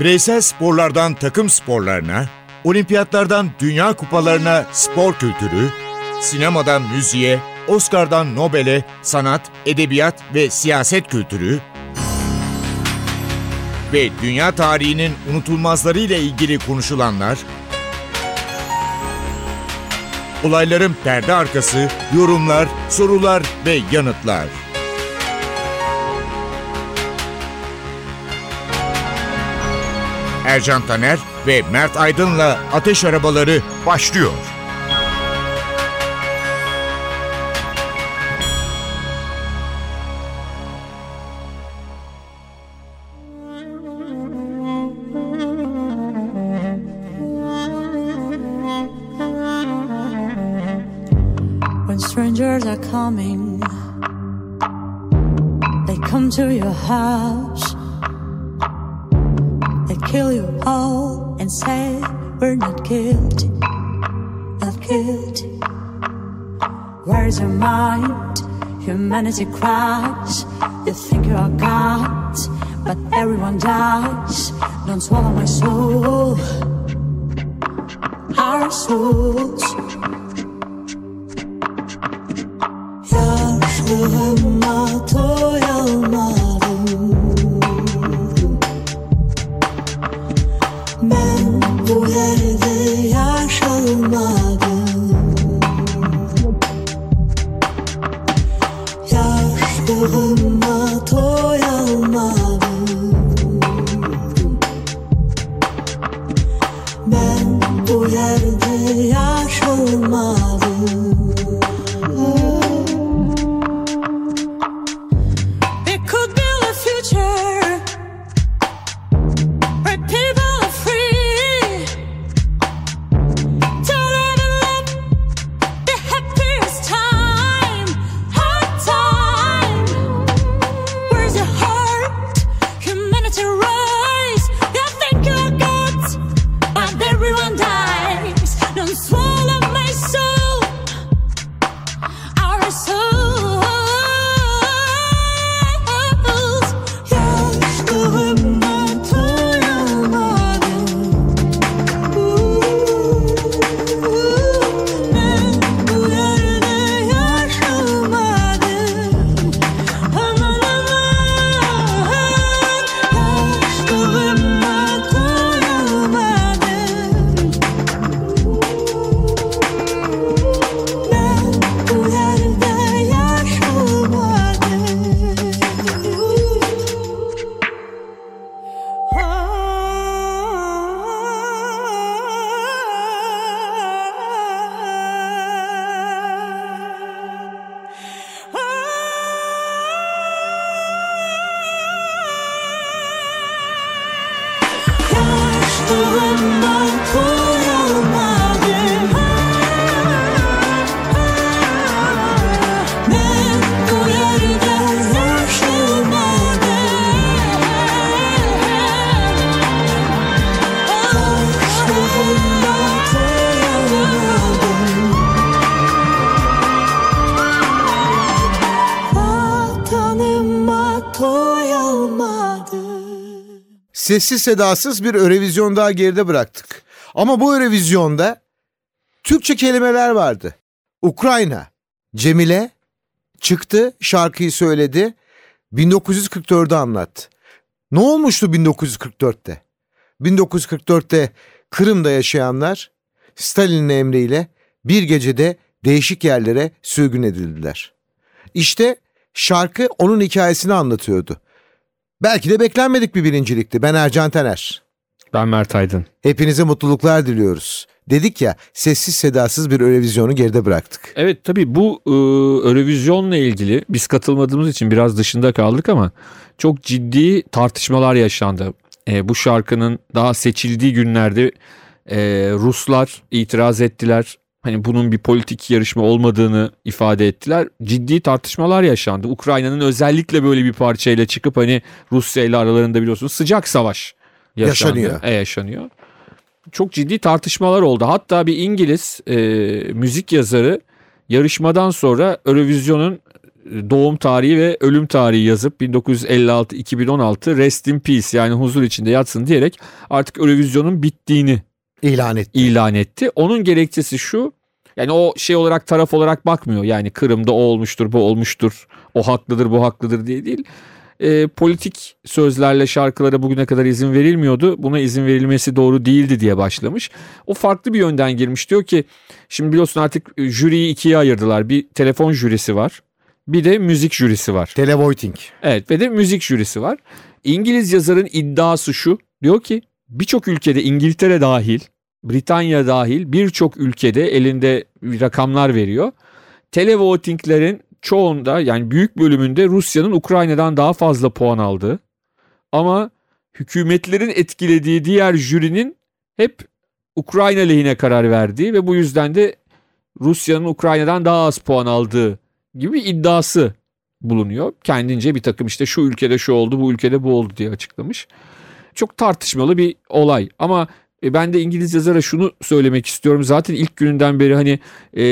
Bireysel sporlardan takım sporlarına, olimpiyatlardan dünya kupalarına spor kültürü, sinemadan müziğe, Oscar'dan Nobel'e sanat, edebiyat ve siyaset kültürü ve dünya tarihinin unutulmazlarıyla ilgili konuşulanlar, olayların perde arkası, yorumlar, sorular ve yanıtlar. Ercan Taner ve Mert Aydın'la Ateş Arabaları başlıyor. Strangers are coming, they come to your house. Kill you all and say, We're not guilty, not guilty. Where's your mind? Humanity cries. You think you are God, but everyone dies. Don't swallow my soul, our souls. Yaşlığıma doyamadım Sessiz sedasız bir Eurovision daha geride bıraktık. Ama bu Eurovision'da Türkçe kelimeler vardı. Ukrayna, Cemile çıktı, şarkıyı söyledi. 1944'ü anlattı. Ne olmuştu 1944'te? 1944'te Kırım'da yaşayanlar Stalin'in emriyle bir gecede değişik yerlere sürgün edildiler. İşte şarkı onun hikayesini anlatıyordu. Belki de beklenmedik bir birincilikti. Ben Ercan Taner. Ben Mert Aydın. Hepinize mutluluklar diliyoruz. Dedik ya sessiz sedasız bir Eurovision'u geride bıraktık. Evet tabii bu e, Eurovision'la ilgili biz katılmadığımız için biraz dışında kaldık ama çok ciddi tartışmalar yaşandı. E, bu şarkının daha seçildiği günlerde e, Ruslar itiraz ettiler. Hani bunun bir politik yarışma olmadığını ifade ettiler. Ciddi tartışmalar yaşandı. Ukrayna'nın özellikle böyle bir parçayla çıkıp hani Rusya ile aralarında biliyorsunuz sıcak savaş yaşandı. Yaşanıyor. E, yaşanıyor. Çok ciddi tartışmalar oldu. Hatta bir İngiliz e, müzik yazarı yarışmadan sonra Eurovision'un doğum tarihi ve ölüm tarihi yazıp 1956-2016 Rest in Peace yani huzur içinde yatsın diyerek artık Eurovision'un bittiğini ilan etti. ilan etti. Onun gerekçesi şu yani o şey olarak taraf olarak bakmıyor. Yani Kırım'da o olmuştur bu olmuştur o haklıdır bu haklıdır diye değil. E, politik sözlerle şarkılara bugüne kadar izin verilmiyordu. Buna izin verilmesi doğru değildi diye başlamış. O farklı bir yönden girmiş. Diyor ki şimdi biliyorsun artık jüriyi ikiye ayırdılar. Bir telefon jürisi var. Bir de müzik jürisi var. Televoting. Evet ve de müzik jürisi var. İngiliz yazarın iddiası şu. Diyor ki birçok ülkede İngiltere dahil, Britanya dahil birçok ülkede elinde rakamlar veriyor. Televotinglerin çoğunda yani büyük bölümünde Rusya'nın Ukrayna'dan daha fazla puan aldığı ama hükümetlerin etkilediği diğer jürinin hep Ukrayna lehine karar verdiği ve bu yüzden de Rusya'nın Ukrayna'dan daha az puan aldığı gibi iddiası bulunuyor. Kendince bir takım işte şu ülkede şu oldu bu ülkede bu oldu diye açıklamış. Çok tartışmalı bir olay ama e, ben de İngiliz yazara şunu söylemek istiyorum. Zaten ilk gününden beri hani e,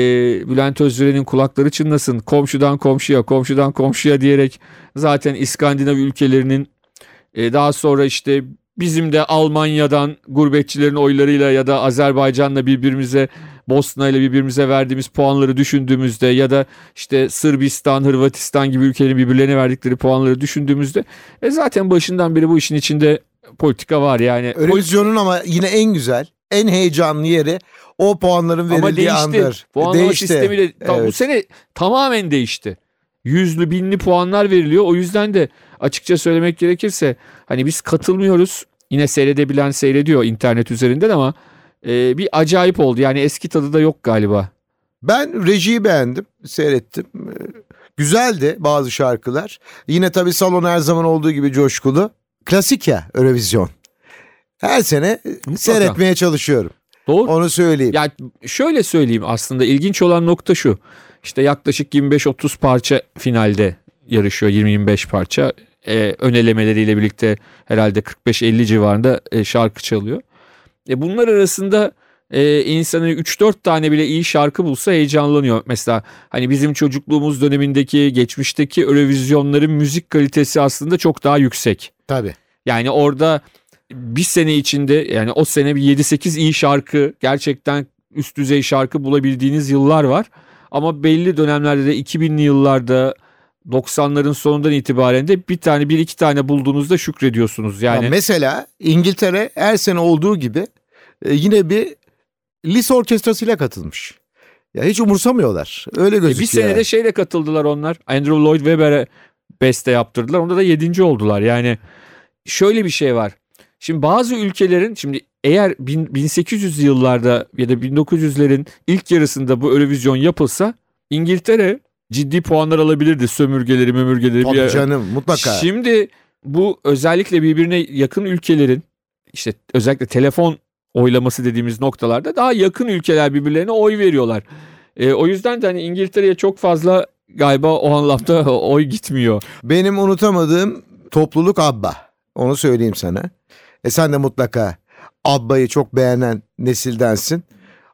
Bülent Özveren'in kulakları çınlasın. Komşudan komşuya, komşudan komşuya diyerek zaten İskandinav ülkelerinin e, daha sonra işte bizim de Almanya'dan gurbetçilerin oylarıyla ya da Azerbaycan'la birbirimize Bosna ile birbirimize verdiğimiz puanları düşündüğümüzde ya da işte Sırbistan, Hırvatistan gibi ülkelerin birbirlerine verdikleri puanları düşündüğümüzde e zaten başından beri bu işin içinde politika var yani. Eurovision'un ama yine en güzel, en heyecanlı yeri o puanların Ama verildiği değişti. andır. Puanlama Değişti. sistemi de ta- bu Evet. sene tamamen değişti. Yüzlü binli puanlar veriliyor. O yüzden de açıkça söylemek gerekirse hani biz katılmıyoruz. Yine seyredebilen seyrediyor internet üzerinden ama e, bir acayip oldu. Yani eski tadı da yok galiba. Ben rejiyi beğendim, seyrettim. Ee, Güzeldi bazı şarkılar. Yine tabii salon her zaman olduğu gibi coşkulu. Klasik ya Eurovision. Her sene seyretmeye çalışıyorum. Doğru. Onu söyleyeyim. Ya şöyle söyleyeyim aslında ilginç olan nokta şu. İşte yaklaşık 25-30 parça finalde yarışıyor 20-25 parça. Ee, ön elemeleriyle birlikte herhalde 45-50 civarında e, şarkı çalıyor. E, bunlar arasında e, insanı 3-4 tane bile iyi şarkı bulsa heyecanlanıyor. Mesela hani bizim çocukluğumuz dönemindeki geçmişteki Eurovizyonların müzik kalitesi aslında çok daha yüksek. Tabii. Yani orada bir sene içinde yani o sene bir 7-8 iyi şarkı gerçekten üst düzey şarkı bulabildiğiniz yıllar var. Ama belli dönemlerde de 2000'li yıllarda 90'ların sonundan itibaren de bir tane bir iki tane bulduğunuzda şükrediyorsunuz. Ya Yani mesela İngiltere her sene olduğu gibi e, yine bir lise orkestrasıyla katılmış. Ya hiç umursamıyorlar. Öyle E, gözüküyor. bir senede şeyle katıldılar onlar. Andrew Lloyd Webber'e beste yaptırdılar. Onda da yedinci oldular. Yani şöyle bir şey var. Şimdi bazı ülkelerin şimdi eğer bin- 1800 yıllarda ya da 1900'lerin ilk yarısında bu Eurovision yapılsa İngiltere ciddi puanlar alabilirdi sömürgeleri mömürgeleri. Tabii bir- canım mutlaka. Şimdi bu özellikle birbirine yakın ülkelerin işte özellikle telefon oylaması dediğimiz noktalarda daha yakın ülkeler birbirlerine oy veriyorlar. E, o yüzden de hani İngiltere'ye çok fazla galiba o anlamda oy gitmiyor. Benim unutamadığım topluluk ABBA. Onu söyleyeyim sana. E sen de mutlaka ABBA'yı çok beğenen nesildensin.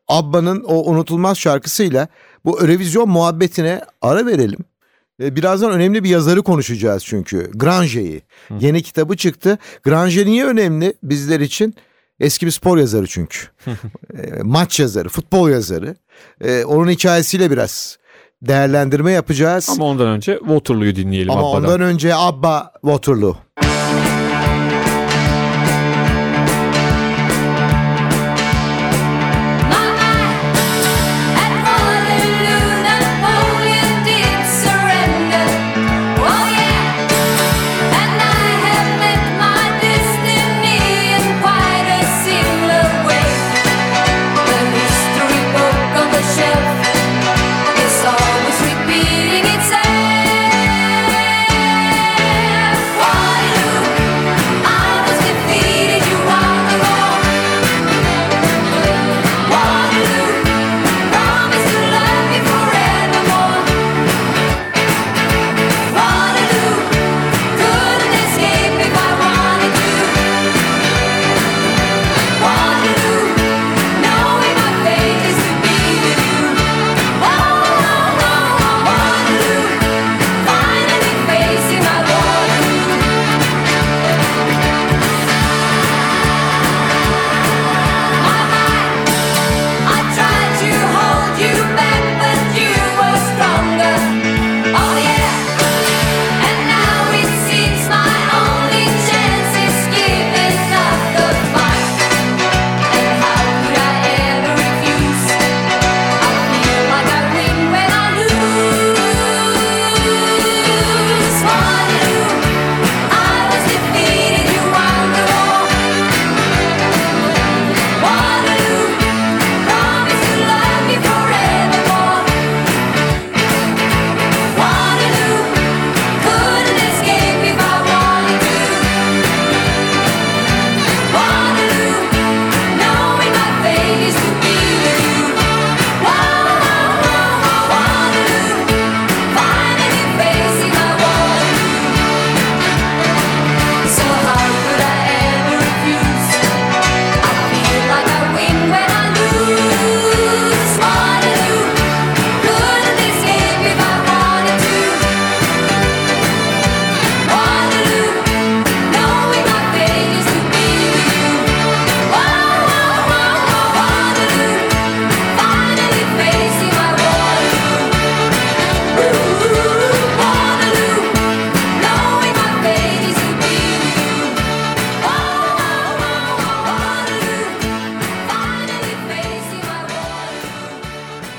ABBA'nın o unutulmaz şarkısıyla bu Eurovision muhabbetine ara verelim. E, Birazdan önemli bir yazarı konuşacağız çünkü. Granger'i. Yeni kitabı çıktı. Granger niye önemli bizler için? Eski bir spor yazarı çünkü. E, maç yazarı, futbol yazarı. E, onun hikayesiyle biraz değerlendirme yapacağız. Ama ondan önce Waterloo'yu dinleyelim. Ama Abba'dan. ondan önce Abba Waterloo.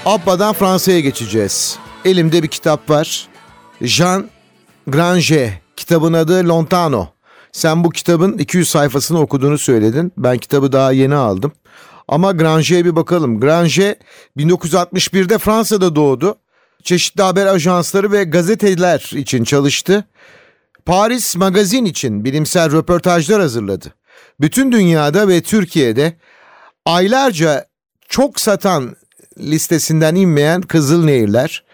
Abba'dan Fransa'ya geçeceğiz. Elimde bir kitap var. Jean Granger. Kitabın adı Lontano. Sen bu kitabın 200 sayfasını okuduğunu söyledin. Ben kitabı daha yeni aldım. Ama Granger'e bir bakalım. Granger 1961'de Fransa'da doğdu. Çeşitli haber ajansları ve gazeteler için çalıştı. Paris Magazin için bilimsel röportajlar hazırladı. Bütün dünyada ve Türkiye'de aylarca çok satan listesinden inmeyen Kızıl Nehirler,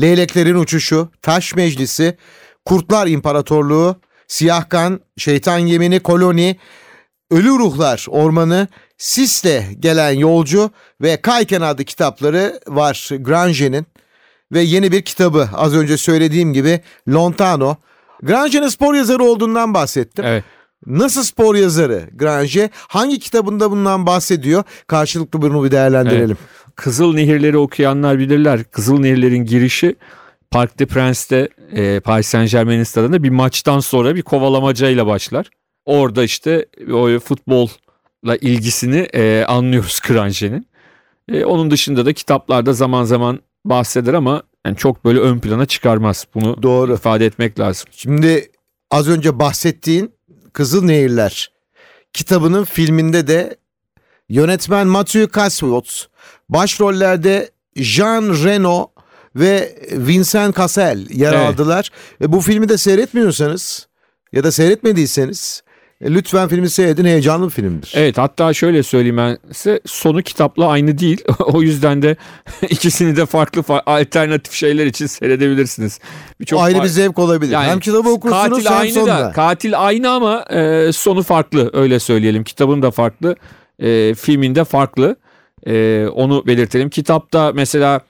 Leyleklerin Uçuşu, Taş Meclisi, Kurtlar İmparatorluğu, Siyah Kan, Şeytan Yemini, Koloni, Ölü Ruhlar Ormanı, Sis'le gelen yolcu ve Kayken adlı kitapları var Granger'in ve yeni bir kitabı az önce söylediğim gibi Lontano. Granger'in spor yazarı olduğundan bahsettim. Evet. Nasıl spor yazarı Granger? Hangi kitabında bundan bahsediyor? Karşılıklı bunu bir değerlendirelim. Kızıl Nehirleri okuyanlar bilirler. Kızıl Nehirlerin girişi Parc des Prince'te e, Paris Saint Germain'in stadında bir maçtan sonra bir kovalamacayla başlar. Orada işte o futbolla ilgisini e, anlıyoruz Granger'in. E, onun dışında da kitaplarda zaman zaman bahseder ama yani çok böyle ön plana çıkarmaz. Bunu Doğru. ifade etmek lazım. Şimdi az önce bahsettiğin Kızıl Nehirler kitabının filminde de yönetmen Mathieu Kassovitz, başrollerde Jean Reno ve Vincent Cassel yer Evet. aldılar. Ve bu filmi de seyretmiyorsanız ya da seyretmediyseniz e, lütfen filmi seyredin heyecanlı bir filmdir. Evet hatta şöyle söyleyeyim ben size sonu kitapla aynı değil. o yüzden de ikisini de farklı fa- alternatif şeyler için seyredebilirsiniz. Birçok Ayrı bir zevk olabilir. Yani hem kitabı okursunuz katil hem aynı sonunda. da katil aynı ama e, sonu farklı öyle söyleyelim. Kitabın da farklı, e, filmin de farklı. E, onu belirtelim. Kitapta mesela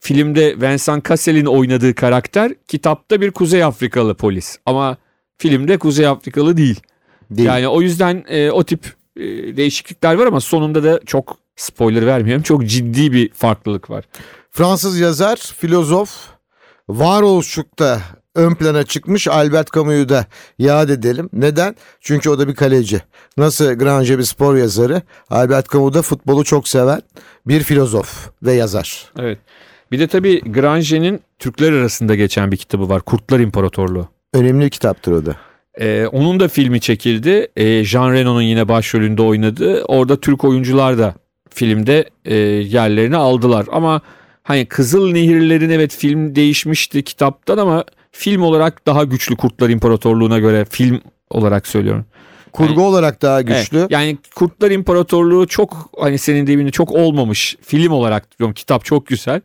filmde Vincent Cassel'in oynadığı karakter kitapta bir Kuzey Afrikalı polis ama filmde Kuzey Afrikalı değil. Değil. Yani o yüzden e, o tip e, değişiklikler var ama sonunda da çok spoiler vermiyorum. Çok ciddi bir farklılık var. Fransız yazar, filozof, varoluşlukta ön plana çıkmış Albert Camus'u da yad edelim. Neden? Çünkü o da bir kaleci. Nasıl Granger bir spor yazarı, Albert Camus da futbolu çok seven bir filozof ve yazar. Evet. Bir de tabii Granger'in Türkler arasında geçen bir kitabı var. Kurtlar İmparatorluğu. Önemli bir kitaptır o da. Ee, onun da filmi çekildi. Ee, Jean Reno'nun yine başrolünde oynadığı. Orada Türk oyuncular da filmde e, yerlerini aldılar. Ama hani Kızıl Nehirlerin evet film değişmişti kitaptan ama film olarak daha güçlü Kurtlar İmparatorluğu'na göre film olarak söylüyorum. Kurgu Yani- olarak daha güçlü. Evet, yani Kurtlar İmparatorluğu çok hani senin deyiminde çok olmamış. Film olarak diyorum kitap çok güzel.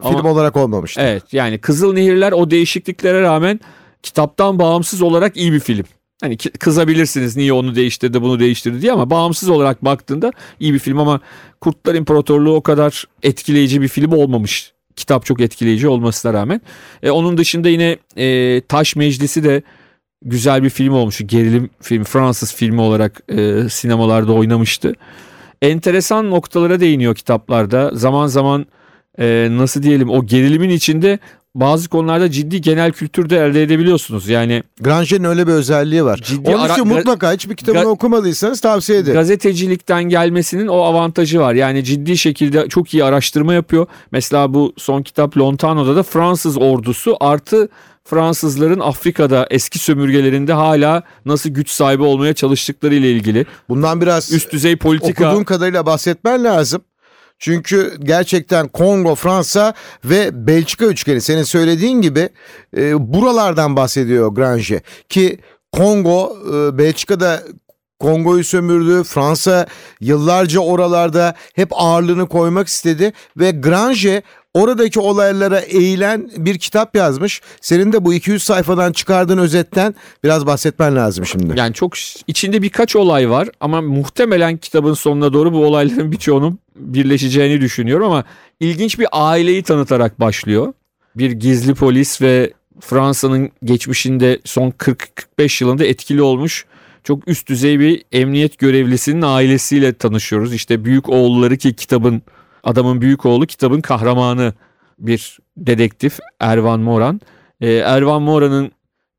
Ama- Film olarak olmamıştı. Evet yani Kızıl Nehirler o değişikliklere rağmen kitaptan bağımsız olarak iyi bir film. Hani kızabilirsiniz niye onu değiştirdi bunu değiştirdi diye ama bağımsız olarak baktığında iyi bir film ama Kurtlar İmparatorluğu o kadar etkileyici bir film olmamış. Kitap çok etkileyici olmasına rağmen. E, onun dışında yine e, Taş Meclisi de güzel bir film olmuş. Gerilim film Fransız filmi olarak e, sinemalarda oynamıştı. Enteresan noktalara değiniyor kitaplarda. Zaman zaman e, nasıl diyelim o gerilimin içinde bazı konularda ciddi genel kültür de elde edebiliyorsunuz. Yani Granger'in öyle bir özelliği var. Ciddi Onun için ara- mutlaka hiçbir kitabını Ga- okumadıysanız tavsiye ederim. gazetecilikten gelmesinin o avantajı var. Yani ciddi şekilde çok iyi araştırma yapıyor. Mesela bu son kitap Lontano'da da Fransız ordusu artı Fransızların Afrika'da eski sömürgelerinde hala nasıl güç sahibi olmaya çalıştıkları ile ilgili Bundan biraz üst düzey politika okuduğun kadarıyla bahsetmen lazım. Çünkü gerçekten Kongo, Fransa ve Belçika üçgeni senin söylediğin gibi e, buralardan bahsediyor Granger. Ki Kongo, e, Belçika'da Kongo'yu sömürdü. Fransa yıllarca oralarda hep ağırlığını koymak istedi ve Granger oradaki olaylara eğilen bir kitap yazmış. Senin de bu 200 sayfadan çıkardığın özetten biraz bahsetmen lazım şimdi. Yani çok içinde birkaç olay var ama muhtemelen kitabın sonuna doğru bu olayların birçoğunun birleşeceğini düşünüyorum ama ilginç bir aileyi tanıtarak başlıyor. Bir gizli polis ve Fransa'nın geçmişinde son 40-45 yılında etkili olmuş çok üst düzey bir emniyet görevlisinin ailesiyle tanışıyoruz. İşte büyük oğulları ki kitabın adamın büyük oğlu kitabın kahramanı bir dedektif Ervan Moran. Ee, Ervan Moran'ın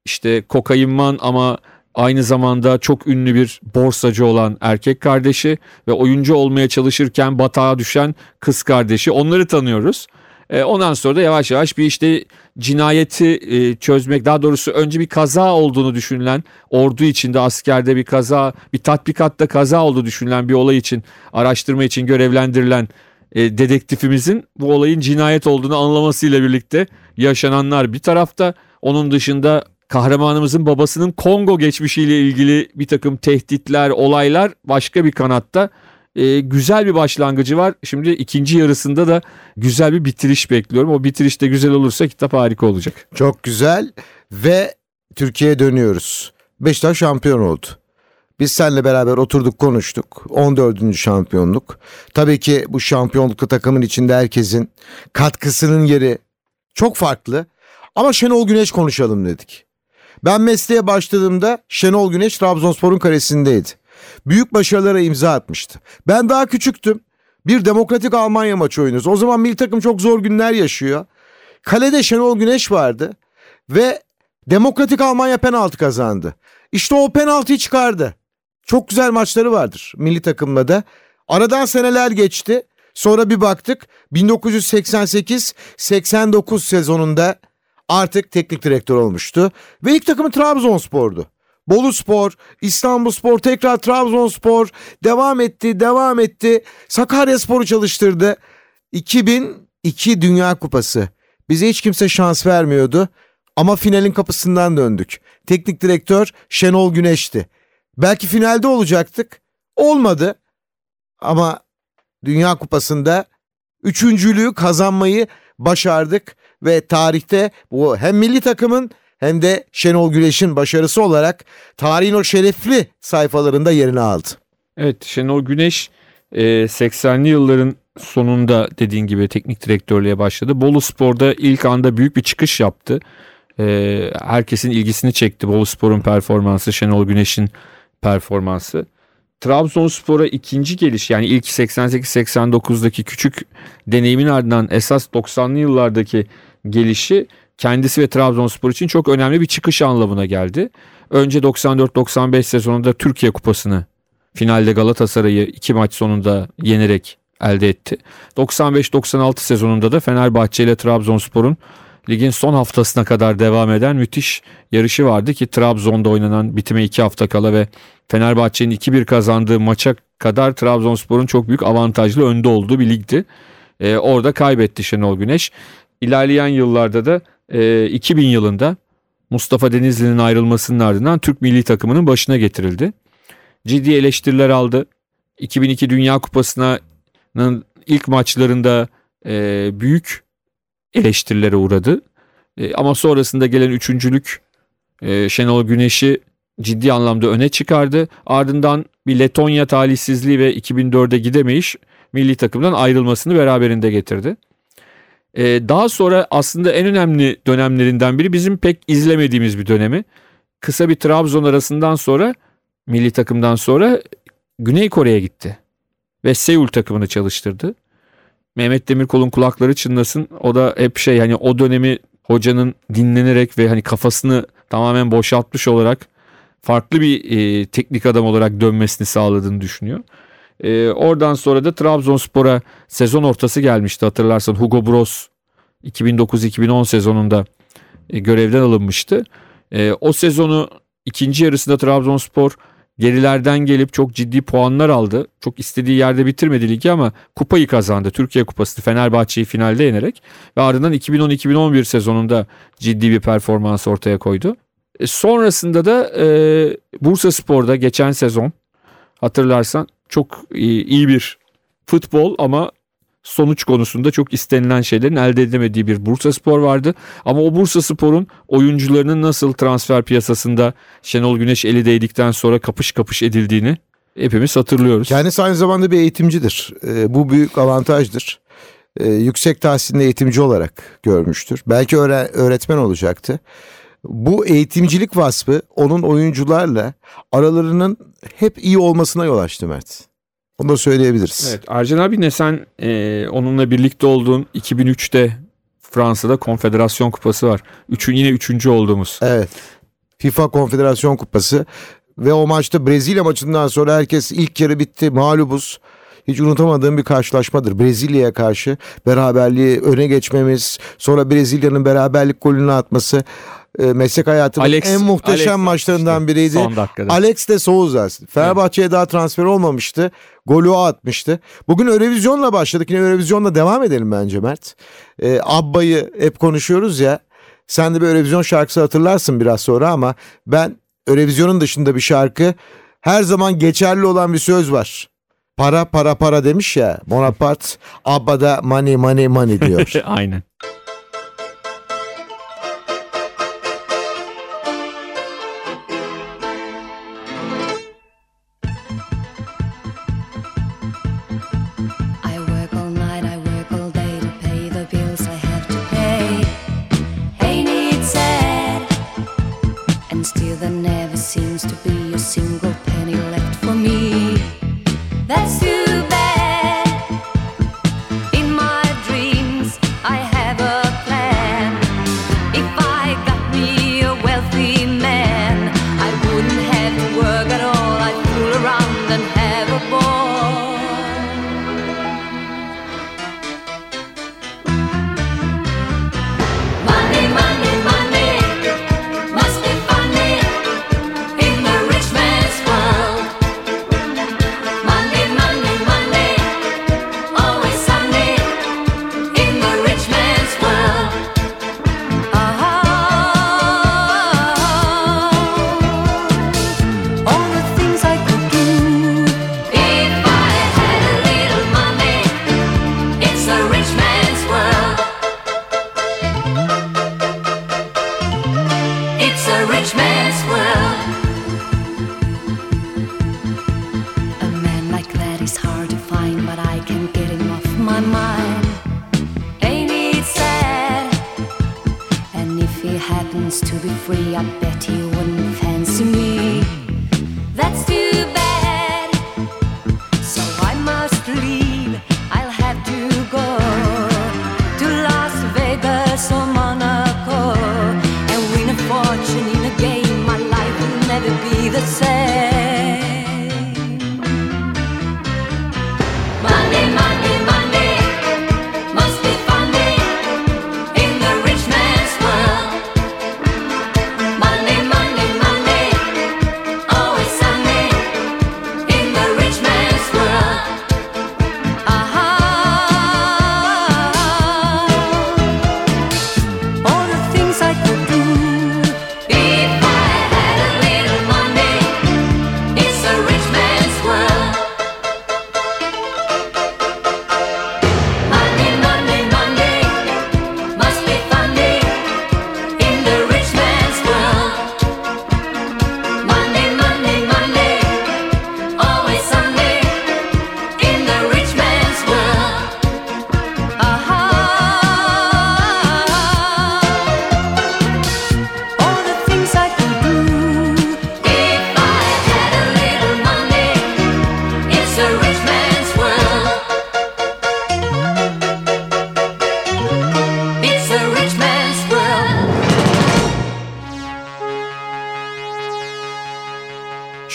işte kokainman ama Aynı zamanda çok ünlü bir borsacı olan erkek kardeşi ve oyuncu olmaya çalışırken batağa düşen kız kardeşi. Onları tanıyoruz. E, ondan sonra da yavaş yavaş bir işte cinayeti e, çözmek daha doğrusu önce bir kaza olduğunu düşünülen ordu içinde askerde bir kaza bir tatbikatta kaza olduğu düşünülen bir olay için araştırma için görevlendirilen e, dedektifimizin bu olayın cinayet olduğunu anlamasıyla birlikte yaşananlar bir tarafta onun dışında kahramanımızın babasının Kongo geçmişiyle ilgili bir takım tehditler olaylar başka bir kanatta e, güzel bir başlangıcı var. Şimdi ikinci yarısında da güzel bir bitiriş bekliyorum. O bitiriş de güzel olursa kitap harika olacak. Çok güzel ve Türkiye'ye dönüyoruz. Beşiktaş şampiyon oldu. Biz seninle beraber oturduk konuştuk. 14. şampiyonluk. Tabii ki bu şampiyonlukta takımın içinde herkesin katkısının yeri çok farklı. Ama Şenol Güneş konuşalım dedik. Ben mesleğe başladığımda Şenol Güneş Trabzonspor'un karesindeydi. Büyük başarılara imza atmıştı. Ben daha küçüktüm. Bir demokratik Almanya maçı oynuyoruz. O zaman milli takım çok zor günler yaşıyor. Kalede Şenol Güneş vardı ve demokratik Almanya penaltı kazandı. İşte o penaltıyı çıkardı. Çok güzel maçları vardır milli takımla da. Aradan seneler geçti. Sonra bir baktık 1988-89 sezonunda artık teknik direktör olmuştu. Ve ilk takımı Trabzonspor'du. Bolu Spor, İstanbul Spor, tekrar Trabzonspor devam etti, devam etti. Sakarya Spor'u çalıştırdı. 2002 Dünya Kupası. Bize hiç kimse şans vermiyordu. Ama finalin kapısından döndük. Teknik direktör Şenol Güneş'ti. Belki finalde olacaktık. Olmadı. Ama Dünya Kupası'nda üçüncülüğü kazanmayı başardık ve tarihte bu hem milli takımın hem de Şenol Güneş'in başarısı olarak tarihin o şerefli sayfalarında yerini aldı. Evet Şenol Güneş e, 80'li yılların sonunda dediğin gibi teknik direktörlüğe başladı. Bolu Spor'da ilk anda büyük bir çıkış yaptı. E, herkesin ilgisini çekti Bolu Spor'un performansı, Şenol Güneş'in performansı. Trabzonspor'a ikinci geliş yani ilk 88-89'daki küçük deneyimin ardından esas 90'lı yıllardaki gelişi kendisi ve Trabzonspor için çok önemli bir çıkış anlamına geldi. Önce 94-95 sezonunda Türkiye Kupası'nı finalde Galatasaray'ı iki maç sonunda yenerek elde etti. 95-96 sezonunda da Fenerbahçe ile Trabzonspor'un ligin son haftasına kadar devam eden müthiş yarışı vardı ki Trabzon'da oynanan bitime iki hafta kala ve Fenerbahçe'nin 2-1 kazandığı maça kadar Trabzonspor'un çok büyük avantajlı önde olduğu bir ligdi. Ee, orada kaybetti Şenol Güneş. İlerleyen yıllarda da e, 2000 yılında Mustafa Denizli'nin ayrılmasının ardından Türk milli takımının başına getirildi. Ciddi eleştiriler aldı. 2002 Dünya Kupası'nın ilk maçlarında e, büyük eleştirilere uğradı. E, ama sonrasında gelen üçüncülük e, Şenol Güneş'i ciddi anlamda öne çıkardı. Ardından bir Letonya talihsizliği ve 2004'e gidemeyiş milli takımdan ayrılmasını beraberinde getirdi. E, daha sonra aslında en önemli dönemlerinden biri bizim pek izlemediğimiz bir dönemi. Kısa bir Trabzon arasından sonra milli takımdan sonra Güney Kore'ye gitti. Ve Seul takımını çalıştırdı. Mehmet Demirkol'un kulakları çınlasın. O da hep şey hani o dönemi hocanın dinlenerek ve hani kafasını tamamen boşaltmış olarak farklı bir e, teknik adam olarak dönmesini sağladığını düşünüyor. E, oradan sonra da Trabzonspor'a sezon ortası gelmişti hatırlarsan Hugo Bros 2009-2010 sezonunda e, görevden alınmıştı. E, o sezonu ikinci yarısında Trabzonspor gerilerden gelip çok ciddi puanlar aldı. Çok istediği yerde bitirmedi ligi ama kupayı kazandı. Türkiye Kupası'nı Fenerbahçe'yi finalde yenerek ve ardından 2010-2011 sezonunda ciddi bir performans ortaya koydu. E, sonrasında da e, Bursa Spor'da geçen sezon hatırlarsan çok iyi, iyi bir futbol ama sonuç konusunda çok istenilen şeylerin elde edemediği bir Bursa Spor vardı. Ama o Bursa Spor'un oyuncularının nasıl transfer piyasasında Şenol Güneş eli değdikten sonra kapış kapış edildiğini hepimiz hatırlıyoruz. Kendisi aynı zamanda bir eğitimcidir. Ee, bu büyük avantajdır. Ee, yüksek tahsilinde eğitimci olarak görmüştür. Belki öğre- öğretmen olacaktı. Bu eğitimcilik vasfı onun oyuncularla aralarının hep iyi olmasına yol açtı Mert. Onu da söyleyebiliriz. Evet Arcan abi ne sen e, onunla birlikte olduğun 2003'te Fransa'da Konfederasyon Kupası var. Üçün, yine üçüncü olduğumuz. Evet. FIFA Konfederasyon Kupası Ve o maçta Brezilya maçından sonra herkes ilk yarı bitti mağlubuz. Hiç unutamadığım bir karşılaşmadır. Brezilya'ya karşı beraberliği öne geçmemiz, sonra Brezilya'nın beraberlik golünü atması meslek hayatının Alex- en muhteşem Alex maçlarından atmıştı biriydi. son dakikada. Alex de Souza. Fenerbahçe'ye daha transfer olmamıştı. Golü o atmıştı. Bugün Eurovizyon'la başladık. Yine Eurovizyon'la devam edelim bence Mert. Ee, Abba'yı hep konuşuyoruz ya. Sen de bir Eurovizyon şarkısı hatırlarsın biraz sonra ama ben Eurovizyon'un dışında bir şarkı her zaman geçerli olan bir söz var. Para para para demiş ya Bonaparte Abba'da money money money diyor. Aynen.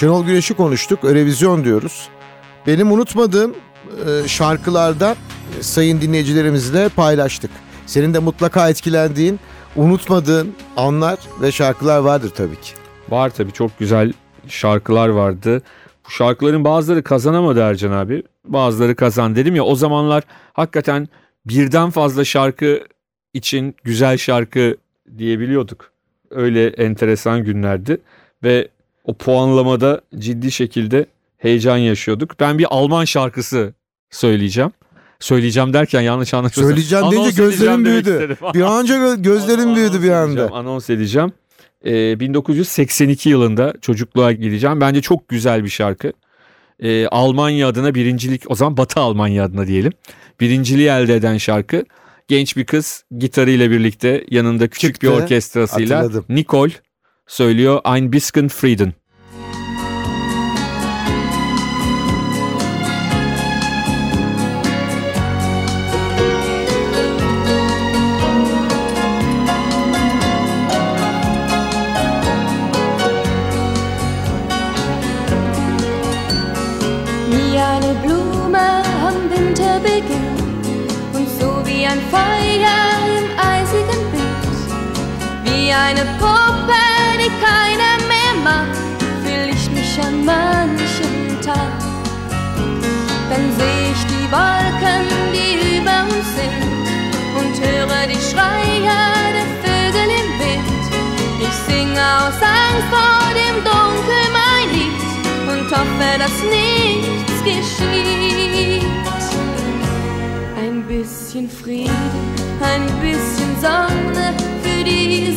Şenol Güneş'i konuştuk. Örevizyon diyoruz. Benim unutmadığım e, şarkılardan e, sayın dinleyicilerimizle paylaştık. Senin de mutlaka etkilendiğin, unutmadığın anlar ve şarkılar vardır tabii ki. Var tabii çok güzel şarkılar vardı. Bu şarkıların bazıları kazanamadı Ercan abi. Bazıları kazan dedim ya o zamanlar hakikaten birden fazla şarkı için güzel şarkı diyebiliyorduk. Öyle enteresan günlerdi ve o puanlamada ciddi şekilde heyecan yaşıyorduk. Ben bir Alman şarkısı söyleyeceğim. Söyleyeceğim derken yanlış anlaşılmasın. Söyleyeceğim deyince Anons gözlerim büyüdü. Bir anca gö- gözlerim büyüdü bir anda. Anons edeceğim. Ee, 1982 yılında çocukluğa gideceğim. Bence çok güzel bir şarkı. Ee, Almanya adına birincilik, o zaman Batı Almanya adına diyelim. Birinciliği elde eden şarkı. Genç bir kız gitarıyla birlikte yanında küçük Çıktı, bir orkestrasıyla hatırladım. Nicole söylüyor Ein bisschen Frieden. Vor dem Dunkel mein Lied und hoffe, dass nichts geschieht. Ein bisschen Frieden, ein bisschen Sonne für diese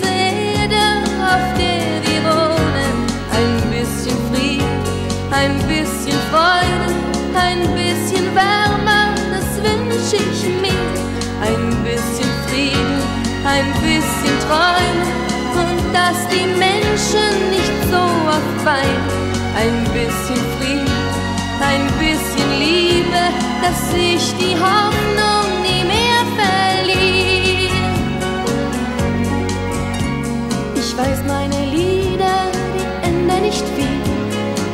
Menschen nicht so oft. Ein bisschen Frieden, ein bisschen Liebe, dass sich die Hoffnung nie mehr verliert. Ich weiß, meine Lieder, die ändern nicht viel.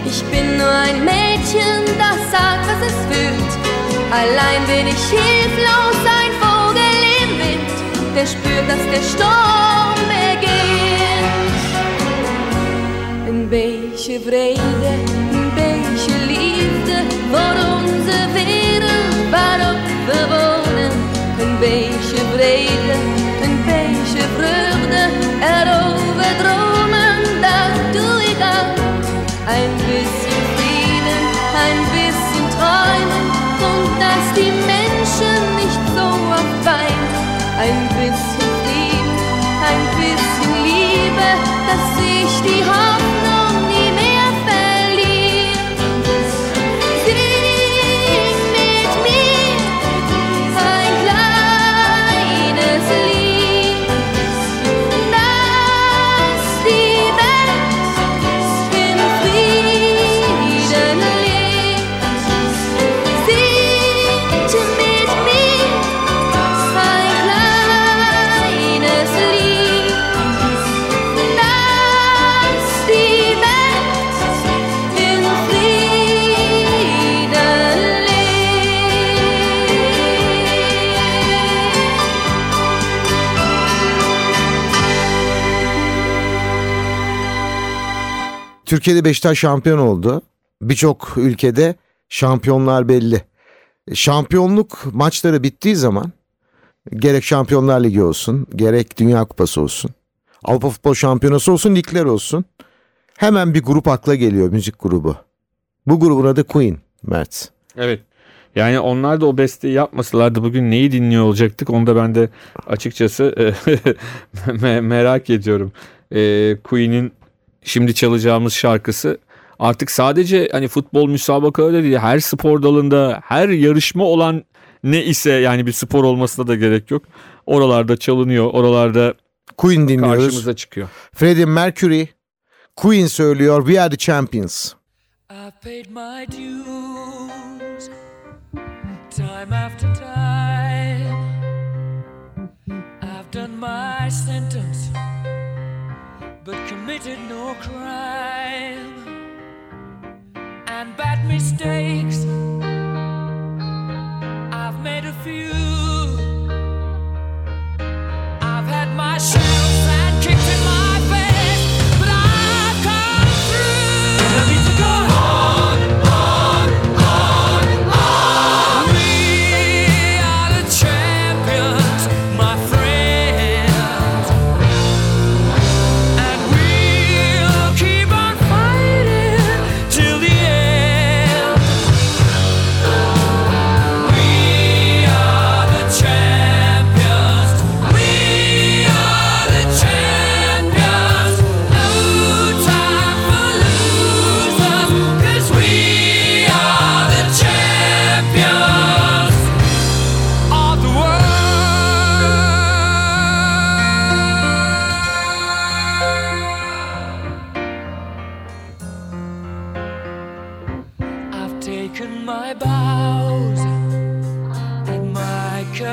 Ich bin nur ein Mädchen, das sagt, was es fühlt. Allein bin ich hilflos, ein Vogel im Wind, der spürt, dass der Sturm beetje vrede, een beetje liefde voor onze wereld waarop we wonen. Een beetje vrede, een beetje vreugde, dromen, Türkiye'de Beşiktaş şampiyon oldu. Birçok ülkede şampiyonlar belli. Şampiyonluk maçları bittiği zaman gerek Şampiyonlar Ligi olsun, gerek Dünya Kupası olsun, Avrupa Futbol Şampiyonası olsun, ligler olsun. Hemen bir grup akla geliyor, müzik grubu. Bu grubun adı Queen, Mert. Evet. Yani onlar da o besteyi yapmasalardı bugün neyi dinliyor olacaktık onu da ben de açıkçası me- merak ediyorum. E, Queen'in şimdi çalacağımız şarkısı artık sadece hani futbol müsabakaları değil her spor dalında her yarışma olan ne ise yani bir spor olmasına da gerek yok. Oralarda çalınıyor oralarda Queen dinliyoruz. karşımıza çıkıyor. Freddie Mercury, Queen söylüyor, We Are The Champions. I've paid my dues time after time. I've done my sentence, but committed no crime. And bad mistakes, I've made a few.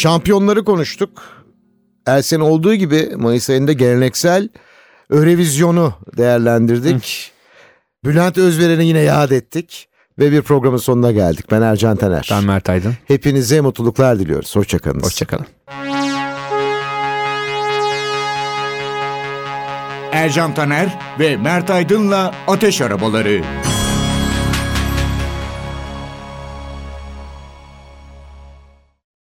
Şampiyonları konuştuk. Her sene olduğu gibi Mayıs ayında geleneksel Eurovizyonu değerlendirdik. Bülent Özveren'i yine yad ettik. Ve bir programın sonuna geldik. Ben Ercan Taner. Ben Mert Aydın. Hepinize mutluluklar diliyoruz. Hoşçakalın. Hoşçakalın. Ercan Taner ve Mert Aydın'la Ateş Arabaları.